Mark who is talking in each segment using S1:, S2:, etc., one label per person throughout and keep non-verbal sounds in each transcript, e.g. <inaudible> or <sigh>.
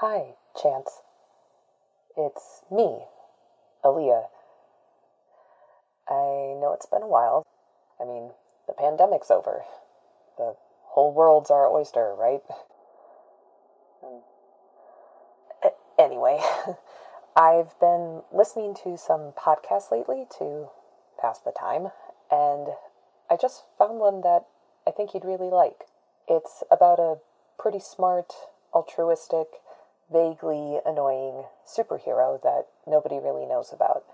S1: Hi, Chance. It's me, Aaliyah. I know it's been a while. I mean, the pandemic's over. The whole world's our oyster, right? Hmm. Anyway, <laughs> I've been listening to some podcasts lately to pass the time, and I just found one that I think you'd really like. It's about a pretty smart, altruistic, vaguely annoying superhero that nobody really knows about.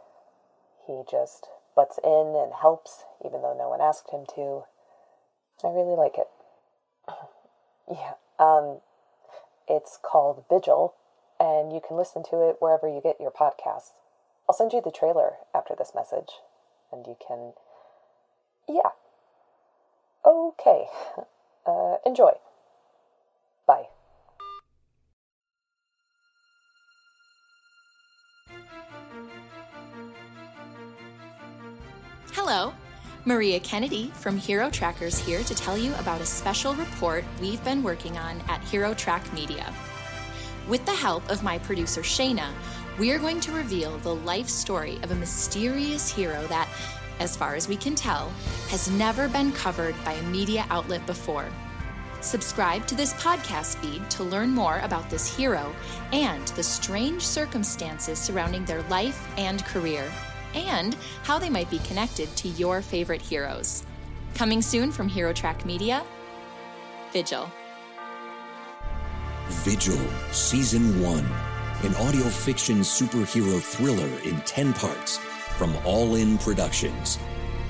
S1: He just butts in and helps, even though no one asked him to. I really like it. <clears throat> yeah, um, it's called Vigil, and you can listen to it wherever you get your podcasts. I'll send you the trailer after this message, and you can. Yeah. Okay. <laughs> Uh, enjoy. Bye.
S2: Hello, Maria Kennedy from Hero Trackers here to tell you about a special report we've been working on at Hero Track Media. With the help of my producer Shayna, we're going to reveal the life story of a mysterious hero that, as far as we can tell, has never been covered by a media outlet before. Subscribe to this podcast feed to learn more about this hero and the strange circumstances surrounding their life and career, and how they might be connected to your favorite heroes. Coming soon from Hero Track Media, Vigil.
S3: Vigil, Season 1, an audio fiction superhero thriller in 10 parts from All In Productions.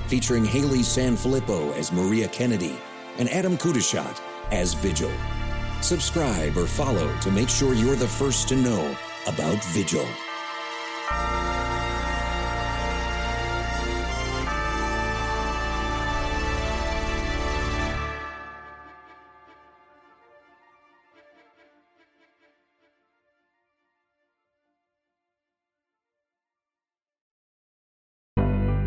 S3: Featuring Haley Sanfilippo as Maria Kennedy and Adam Kudashat as Vigil. Subscribe or follow to make sure you're the first to know about Vigil.